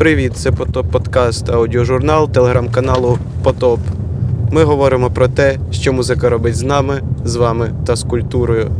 Привіт, це Потоп Подкаст, аудіожурнал телеграм-каналу Потоп. Ми говоримо про те, що музика робить з нами, з вами та з культурою.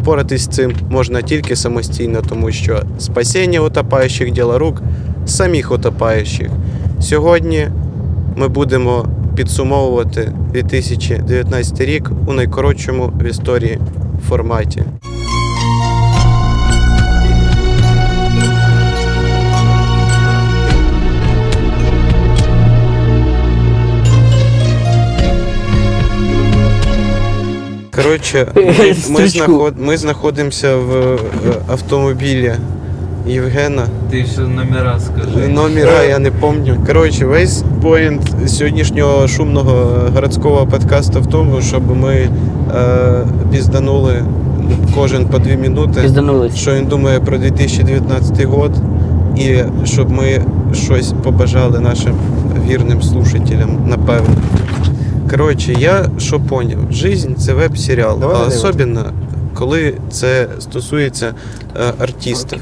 Впоратись з цим можна тільки самостійно, тому що спасіння утопаючих діло рук самих утопаючих. Сьогодні ми будемо підсумовувати 2019 рік у найкоротшому в історії форматі. Коротше, ми, ми, знаход, ми знаходимося в автомобілі Євгена. Ти ще номера скажи. Номера я не пам'ятаю. Коротше, весь поінт сьогоднішнього шумного городського подкасту в тому, щоб ми е, пізданули кожен по дві минути, що він думає про 2019 год, і щоб ми щось побажали нашим вірним слушателям, напевно. Коротше, я що поняв, жизнь це веб-серіал, а особливо коли це стосується е, артистів.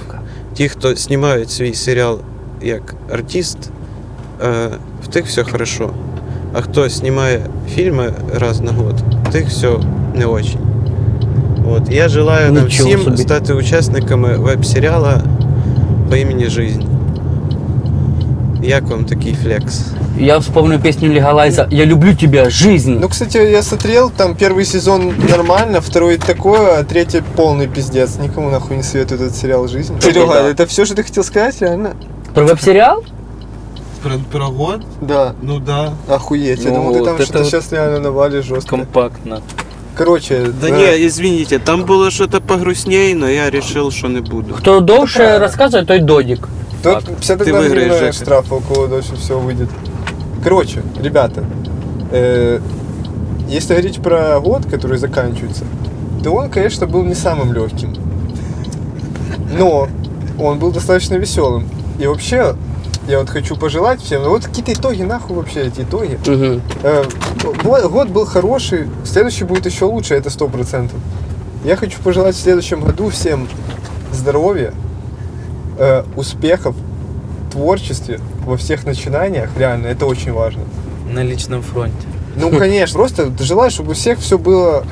Ті, хто знімають свій серіал як артист, е, в тих все хорошо. А хто знімає фільми раз на год, в тих все не очень. От. Я желаю нам всім собі. стати учасниками веб-серіала по імені Жизнь. Як вам такий флекс? Я вспомнил песню Легалайза «Я люблю тебя, жизнь». Ну, кстати, я смотрел, там первый сезон нормально, второй такое, а третий полный пиздец. Никому нахуй не советую этот сериал «Жизнь». Серега, да. это все, что ты хотел сказать, реально? Про веб-сериал? Про, про год? Да. Ну да. Охуеть, я Ну, думал, ты там вот что-то это- сейчас реально навалишь жестко. Компактно. Короче, Да не, извините, там было что-то погрустнее, но я решил, что не буду. Хто довше розказує, той додік. Тут Так, 51 ты гривна Жека. штрафа около дольше всего выйдет. Короче, ребята, э, если говорить про год, который заканчивается, то он, конечно, был не самым легким. Но он был достаточно веселым. И вообще, я вот хочу пожелать всем, ну вот какие-то итоги, нахуй вообще эти итоги. Угу. Э, го- Год был хороший, следующий будет еще лучше, это сто процентов. Я хочу пожелать в следующем году всем здоровья, э, успехов, творчестве, во всех начинаниях, реально, это очень важно. На личном фронте. Ну, конечно, просто желаю, чтобы у всех все было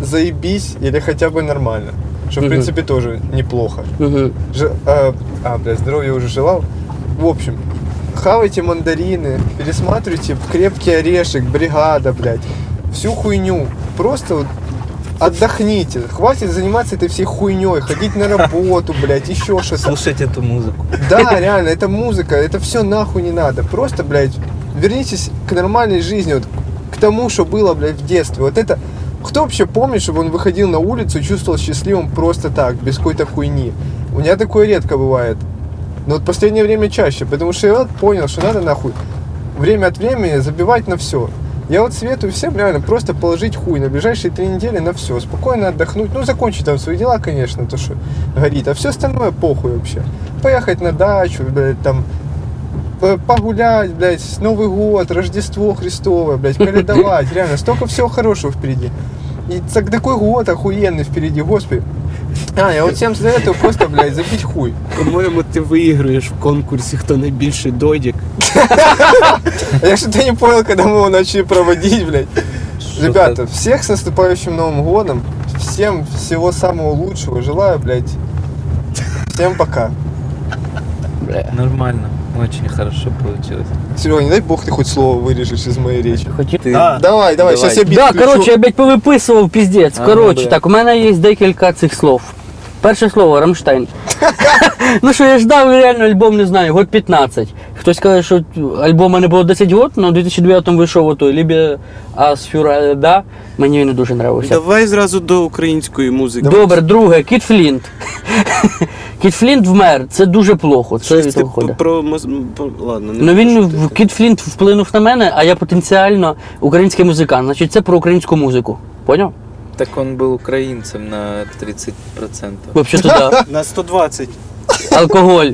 заебись или хотя бы нормально. Что, в принципе, тоже неплохо. Ж- а, а, бля, здоровья уже желал. В общем, хавайте мандарины, пересматривайте крепкий орешек, бригада, блядь. Всю хуйню. Просто вот отдохните. Хватит заниматься этой всей хуйней, ходить на работу, блядь, еще что-то. Слушать эту музыку. Да, реально, это музыка, это все нахуй не надо. Просто, блядь, вернитесь к нормальной жизни, вот, к тому, что было, блядь, в детстве. Вот это... Кто вообще помнит, чтобы он выходил на улицу и чувствовал счастливым просто так, без какой-то хуйни? У меня такое редко бывает. Но вот в последнее время чаще, потому что я вот понял, что надо нахуй время от времени забивать на все. Я вот советую всем реально просто положить хуй на ближайшие три недели на все, спокойно отдохнуть, ну закончить там свои дела, конечно, то что горит, а все остальное похуй вообще. Поехать на дачу, блядь, там погулять, блядь, Новый год, Рождество Христово, блядь, коледовать, реально, столько всего хорошего впереди. И так- такой год охуенный впереди, господи. А, я вот всем советую просто, блядь, забить хуй. По-моєму, ти виіграєш в конкурсі, хто найбільший додік. А Я что-то не понял, когда мы его начали проводить, блядь. Ребята, всех с наступающим Новым годом. Всем всего самого лучшего. Желаю, блядь. Всем пока. Бля. Нормально. Очень хорошо получилось. Серега, не дай бог ты хоть слово вырежешь из моей речи. Хотів. Ты... Да. Давай, давай, сейчас я бит Да, включу. коротше, я блядь, повиписував піздець. А, Коротше, ну, бля. так, у мене є декілька цих слов. Перше слово Rammstein. ну що я ждав реально альбом, не знаю, год 15. Хтось каже, що альбома не було 10 год, але у 2009 вийшов отой Liebe ist für alle da. Мені він не дуже нравився. Давай зразу до української музики. Добре, друге, Кіт Флінт. Кіт Флінт вмер, це дуже плохо. Це Щось ти про, мос- про ладно, не Ну він в Кіт Флінт вплинув на мене, а я потенціально український музикант. Значить, це про українську музику. Поняв? Так он был украинцем на 30%. Взагалі туди. На 120. Алкоголь.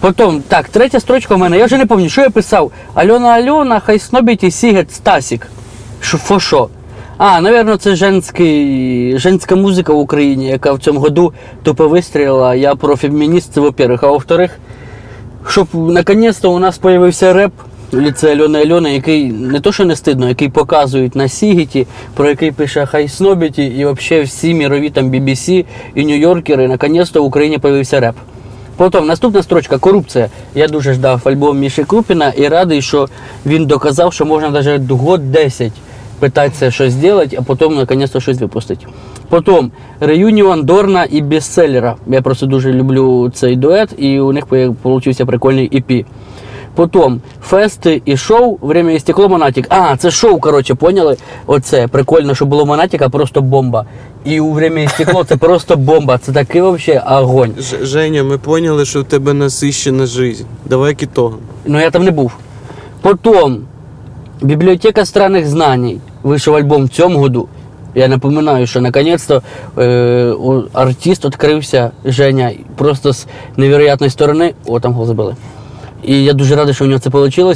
Потім, так, третя строчка в мене. Я вже не пам'ятаю, що я писав. Альона Альона, хай снобіть і сігет Стасік. Що, фо що? А, напевно, це женський, женська музика в Україні, яка в цьому году тупо вистрілила. Я про фемініст, це во-первых. А во-вторых, щоб наконець-то у нас з'явився реп ліце Альони Альони, який не то, що не стидно, який показують на Сігіті, про який пише Хай Снобіті і взагалі всі мірові там BBC і Нью-Йоркери. Наконець-то в Україні з'явився реп. Потім наступна строчка корупція. Я дуже ждав альбом Міші Крупіна і радий, що він доказав, що можна навіть год 10 питатися щось зробити, а потім наконець-то щось випустити. Потім реюніон Дорна і Бестселлера. Я просто дуже люблю цей дует, і у них вийшов прикольний EP. Потім фести і шоу Время і стекло Монатік. А, це шоу, коротше, поняли? Оце прикольно, що було Монатіка, просто бомба. І у Время і стекло це просто бомба. Це такий взагалі огонь. Ж- Женя, ми поняли, що в тебе насищена життя. Давай к. Ну я там не був. Потім Бібліотека странних знань. Вийшов альбом в цьому году. Я напоминаю, що наконець-то е, у- артист відкрився Женя просто з невероятної сторони. О, там гол забили. І я дуже радий, що у нього це вийшло.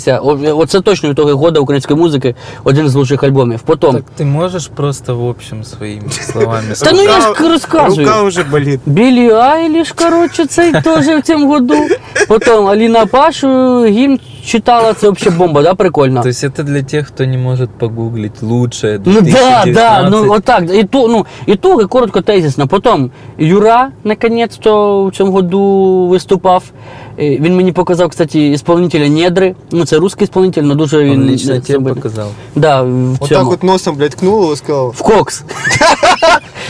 Оце точно того года української музики один з лучших альбомів. Потом. Так ти можеш просто в общем своїми словами Та ну я ж Рука- розказую. Рука вже болить. Білі Айліш, коротше, цей теж в цьому году. Потім Аліна Пашу гімн читала, це взагалі бомба, да, прикольно. То есть это для тех, кто не может погуглить лучшее Ну да, 2019. да, ну отак. І ту, ну, ітоги коротко тезисно. Потім Юра наконець-то в цьому году виступав. Е, Він мені показав, кстати, исполнителя Недри. Ну, це русский исполнитель, але дуже він. Он лично е, тебе це- показал. Да, в Вот цьому. так вот носом, блядь, ткнул его и сказал, В Кокс.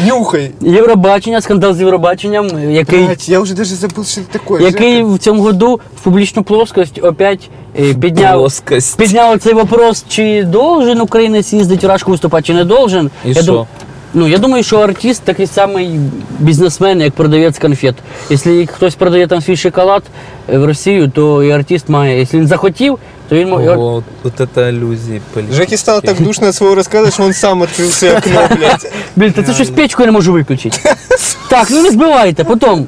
нюхай. Євробачення, скандал з Євробаченням, який. Блядь, я уже даже забыл, что это такое. Який в цьому году в публічну плоскость опять е, підняв, Плоскость. підняв цей вопрос, чи должен українець їздити в Рашку виступати, чи не должен. І я що? дум- Ну, я думаю, що артист такий самий бізнесмен, як продавець конфет. Якщо хтось продає там свій шоколад е, в Росію, то і артист має. Якщо він захотів, то він може. О, вот это иллюзии политические. Жеки стало так душно от своего рассказа, что он сам открыл себе окно, блядь. Блін, та це щось печку я не можу виключити. так, ну не збивайте. Потім,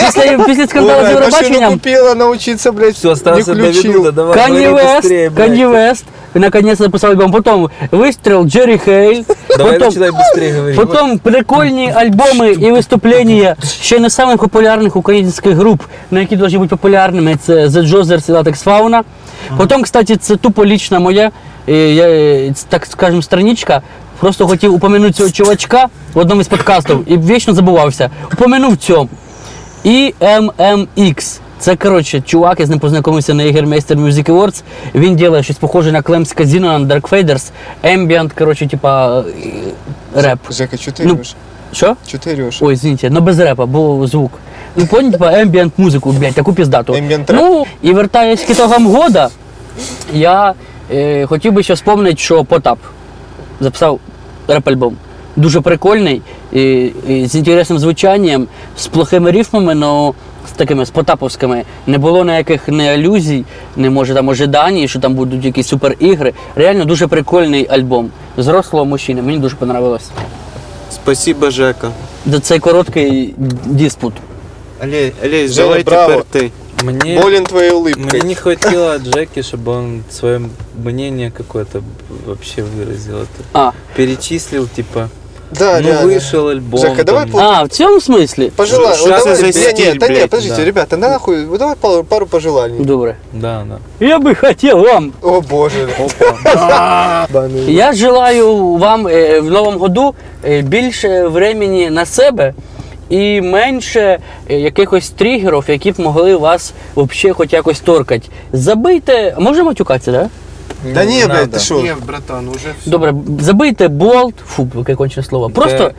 після, після скандалу з Ой, машину Євробаченням, купила, научиться, блядь, Все, не остался до включил. Ведуда, давай, Канье говори Вест, быстрее, блядь. Канье Вест, наконец написал альбом. Потом выстрел Джерри Хейл. Давай потом, начинай быстрее говорить. потом прикольні альбоми і виступлення ще не самих популярних українських груп, на які повинні бути популярними. Це The Jozzers і Latex Fauna. Потім, кстати, це тупо лічна моя, е, я, е, так скажем, страничка. Просто хотів упомянути цього чувачка в одному із подкастів і вічно забувався. Упомянув цьому. І MMX. Це коротше, чувак, я з ним познайомився на Jägermeister Music Awards. Він робить щось похоже на Clams Casino на Dark Faders. Ambient, коротше, типа е, реп. Жека, ты Ну. Що? Ты? Ой, извините, но без репа, бо звук. Ну, понял, типа ambient музику, блядь, таку піздату. Ambient? Ну, і вертаюсь к итогам года, я е, хотів би ще вспомнити, що Потап записав реп-альбом Дуже прикольний, і, і з інтересним звучанням, з плохими рифмами, але з такими з потаповськими. Не було ніяких не алюзій, не може там ожидань, що там будуть якісь супер ігри. Реально дуже прикольний альбом. Зрослого мужчини. Мені дуже понравилось. Спасибо, Жека. За цей короткий диспут. Олесь, Олесь, Женя, давай браво. тепер ти. Мне, Болен твоей мне улыбкой. не хватило от Джеки, чтобы он свое мнение какое-то вообще выразил. Это А, перечислил, типа, Да, ну реально. вышел альбом. Жека, давай там, пол- а, в цьому смислі? Пожелай, Что вот это давай, за не, стиль, не, да блядь? нет, подождите, Да. ребята, да нахуй, вот давай пару, пару пожеланий. Добре. Да, да. Я би хотів вам. О боже. Банный. Я желаю вам е, в новому году е, більше времени на себе і менше е, якихось тригерів, які б могли вас взагалі хоч якось торкати. Забийте, а можна матюкатися, да? Да не, блядь, надо. ты шо? братан, уже все. Добре, забийте болт, фу, яке кончене слово. Просто Да.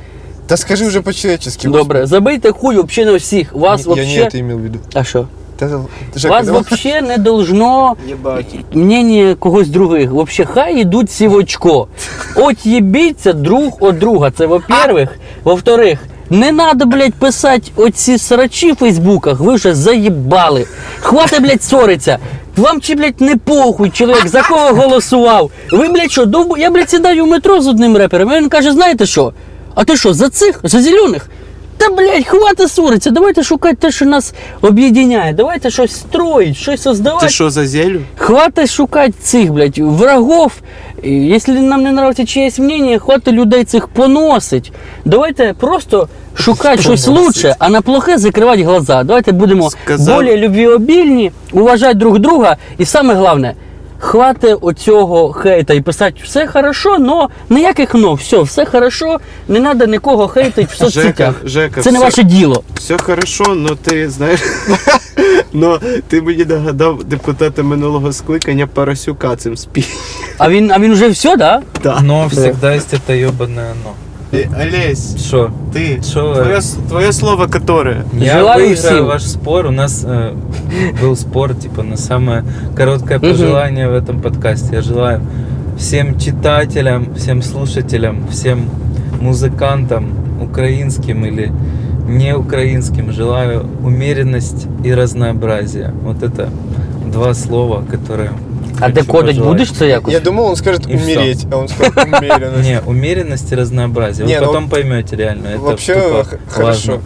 Да скажи уже по-человечески. добре, забийте хуй взагалі на всіх. Вас Я не вообще. это имел в виду. А що? Да, Жека, Вас давай. взагалі не должно Єбать. мнение когось других. Вообще, хай йдуть всі в очко. От їбіться друг от друга. Це во-первых. Во-вторых, не надо, блядь, писати оці срачі в фейсбуках. Ви вже заїбали. Хватить, блядь, ссориться. Вам чи, блядь, не похуй, чоловік, за кого голосував? Ви, блядь, що, довбу... Я, блядь, сідаю в метро з одним репером, і він каже, знаєте що? А ти що, за цих, за зелених? Та блядь, хватить ссориться, давайте шукати те, що нас об'єднає. Давайте щось строїть, щось создавати. Ти що за зелю? Хватить шукати цих, блядь, врагов. Якщо нам не нравиться чиєсь мнення, хватить людей цих поносить. Давайте просто шукати щось лучше, а на плохе закривати глаза. Давайте будемо Сказав- більш любвіобільні, уважати друг друга. І саме головне, хватить оцього хейта і писати все хорошо, но ніяких но, все, все хорошо, не треба нікого хейтити в соцсетях. Жека, Це не все- ваше діло. Все хорошо, но ти знаєш. но ти мені нагадав депутата минулого скликання Парасюка цим спів. А він, а він вже все, да? Но всегда есть это ебаное но. Олесь, Что? ти. Шо? Твоє, твоє слово которое? Я Желаю выиграю всем. ваш спор. У нас э, был спор, типа, на самое короткое Мгм. пожелание в этом подкасте. Я желаю всем читателям, всем слушателям, всем музыкантам, украинским или не украинским, желаю умеренность и разнообразие. Вот это два слова, которые А декодить будеш це якось? Я думал, он скажет И всё. умереть, а он сказал умеренность. Не, умеренность и разнообразие. Не, Вы ну, потом поймете реально. Это Вообще, тупо х- хорошо.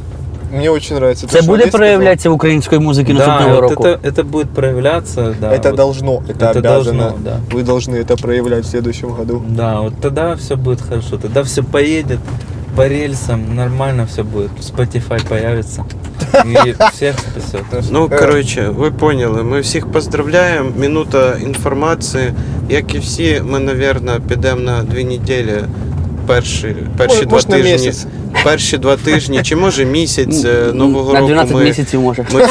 Мне очень нравится. то, Це что буде Олесь сказал. проявлятися в української музики Да, наступного вот року. это, это будет проявляться, да. Это вот. должно, это, это обязано. должно, да. Вы должны это проявлять в следующем году. Да, вот тогда все будет хорошо. Тогда все поедет по рельсам, нормально все будет. Spotify появится. И всех спасет. Ну, коротше, ви поняли. Ми всіх поздравляємо. Минута інформації. Як і всі, ми, мабуть, підемо на дві неділі. Перші, перші Може, два може, на тижні. місяць Перші два тижні, чи може місяць е, Нового На року. 12 ми, місяців може. Ми,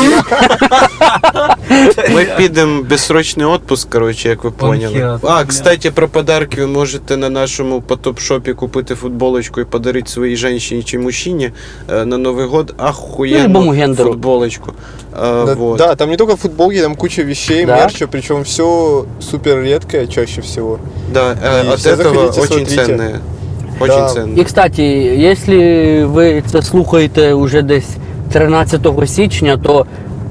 ми підемо в безсрочний отпуск, коротше, як ви поняли. Панхіат, А, бля. кстати, про подарки ви можете на нашому потоп-шопі купити футболочку і подарити своїй жінці чи мужчині е, на Новий год Ну, любому ахуєнну гендеру. футболочку. Е, Да, вот. да, там не только футболки, там куча вещей, Да? мерча, причем все супер редкое чаще всего. Да, э, И от все этого заходите, очень смотрите. ценные. Очень Да. ценные. І, кстати, якщо ви це слухаєте вже десь 13 січня, то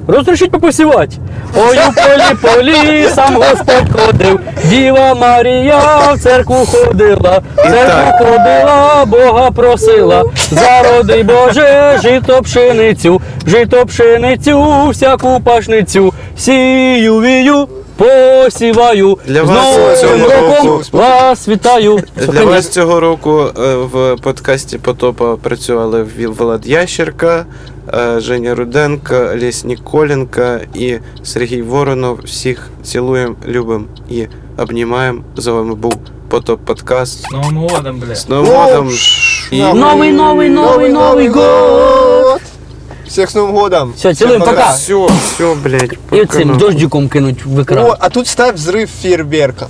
розрішіть попосівати. Ой, у полі полі сам Господь ходив, Діва Марія в церкву ходила, в церкву ходила, Бога просила, зароди Боже, жито пшеницю, жито пшеницю, всяку пашницю, сію вію, посіваю. Для вас Новим цього роком року- вас вітаю. Для вас цього року е, в подкасті Потопа працювали Віл- Влад Ящерка, е, Женя Руденко, Олесь Ніколенко і Сергій Воронов. Всіх цілуємо, любимо і обнімаємо. З вами був Потоп Подкаст. С Новым годом, блядь. З Новим годом! І Новий, новий, новий, новий год! Всех с Новым годом! Все, цілуємо, Всем пока. все, все, блядь. І пока, цим дождиком кинуть в екран. О, а тут ставь взрыв фейерверка.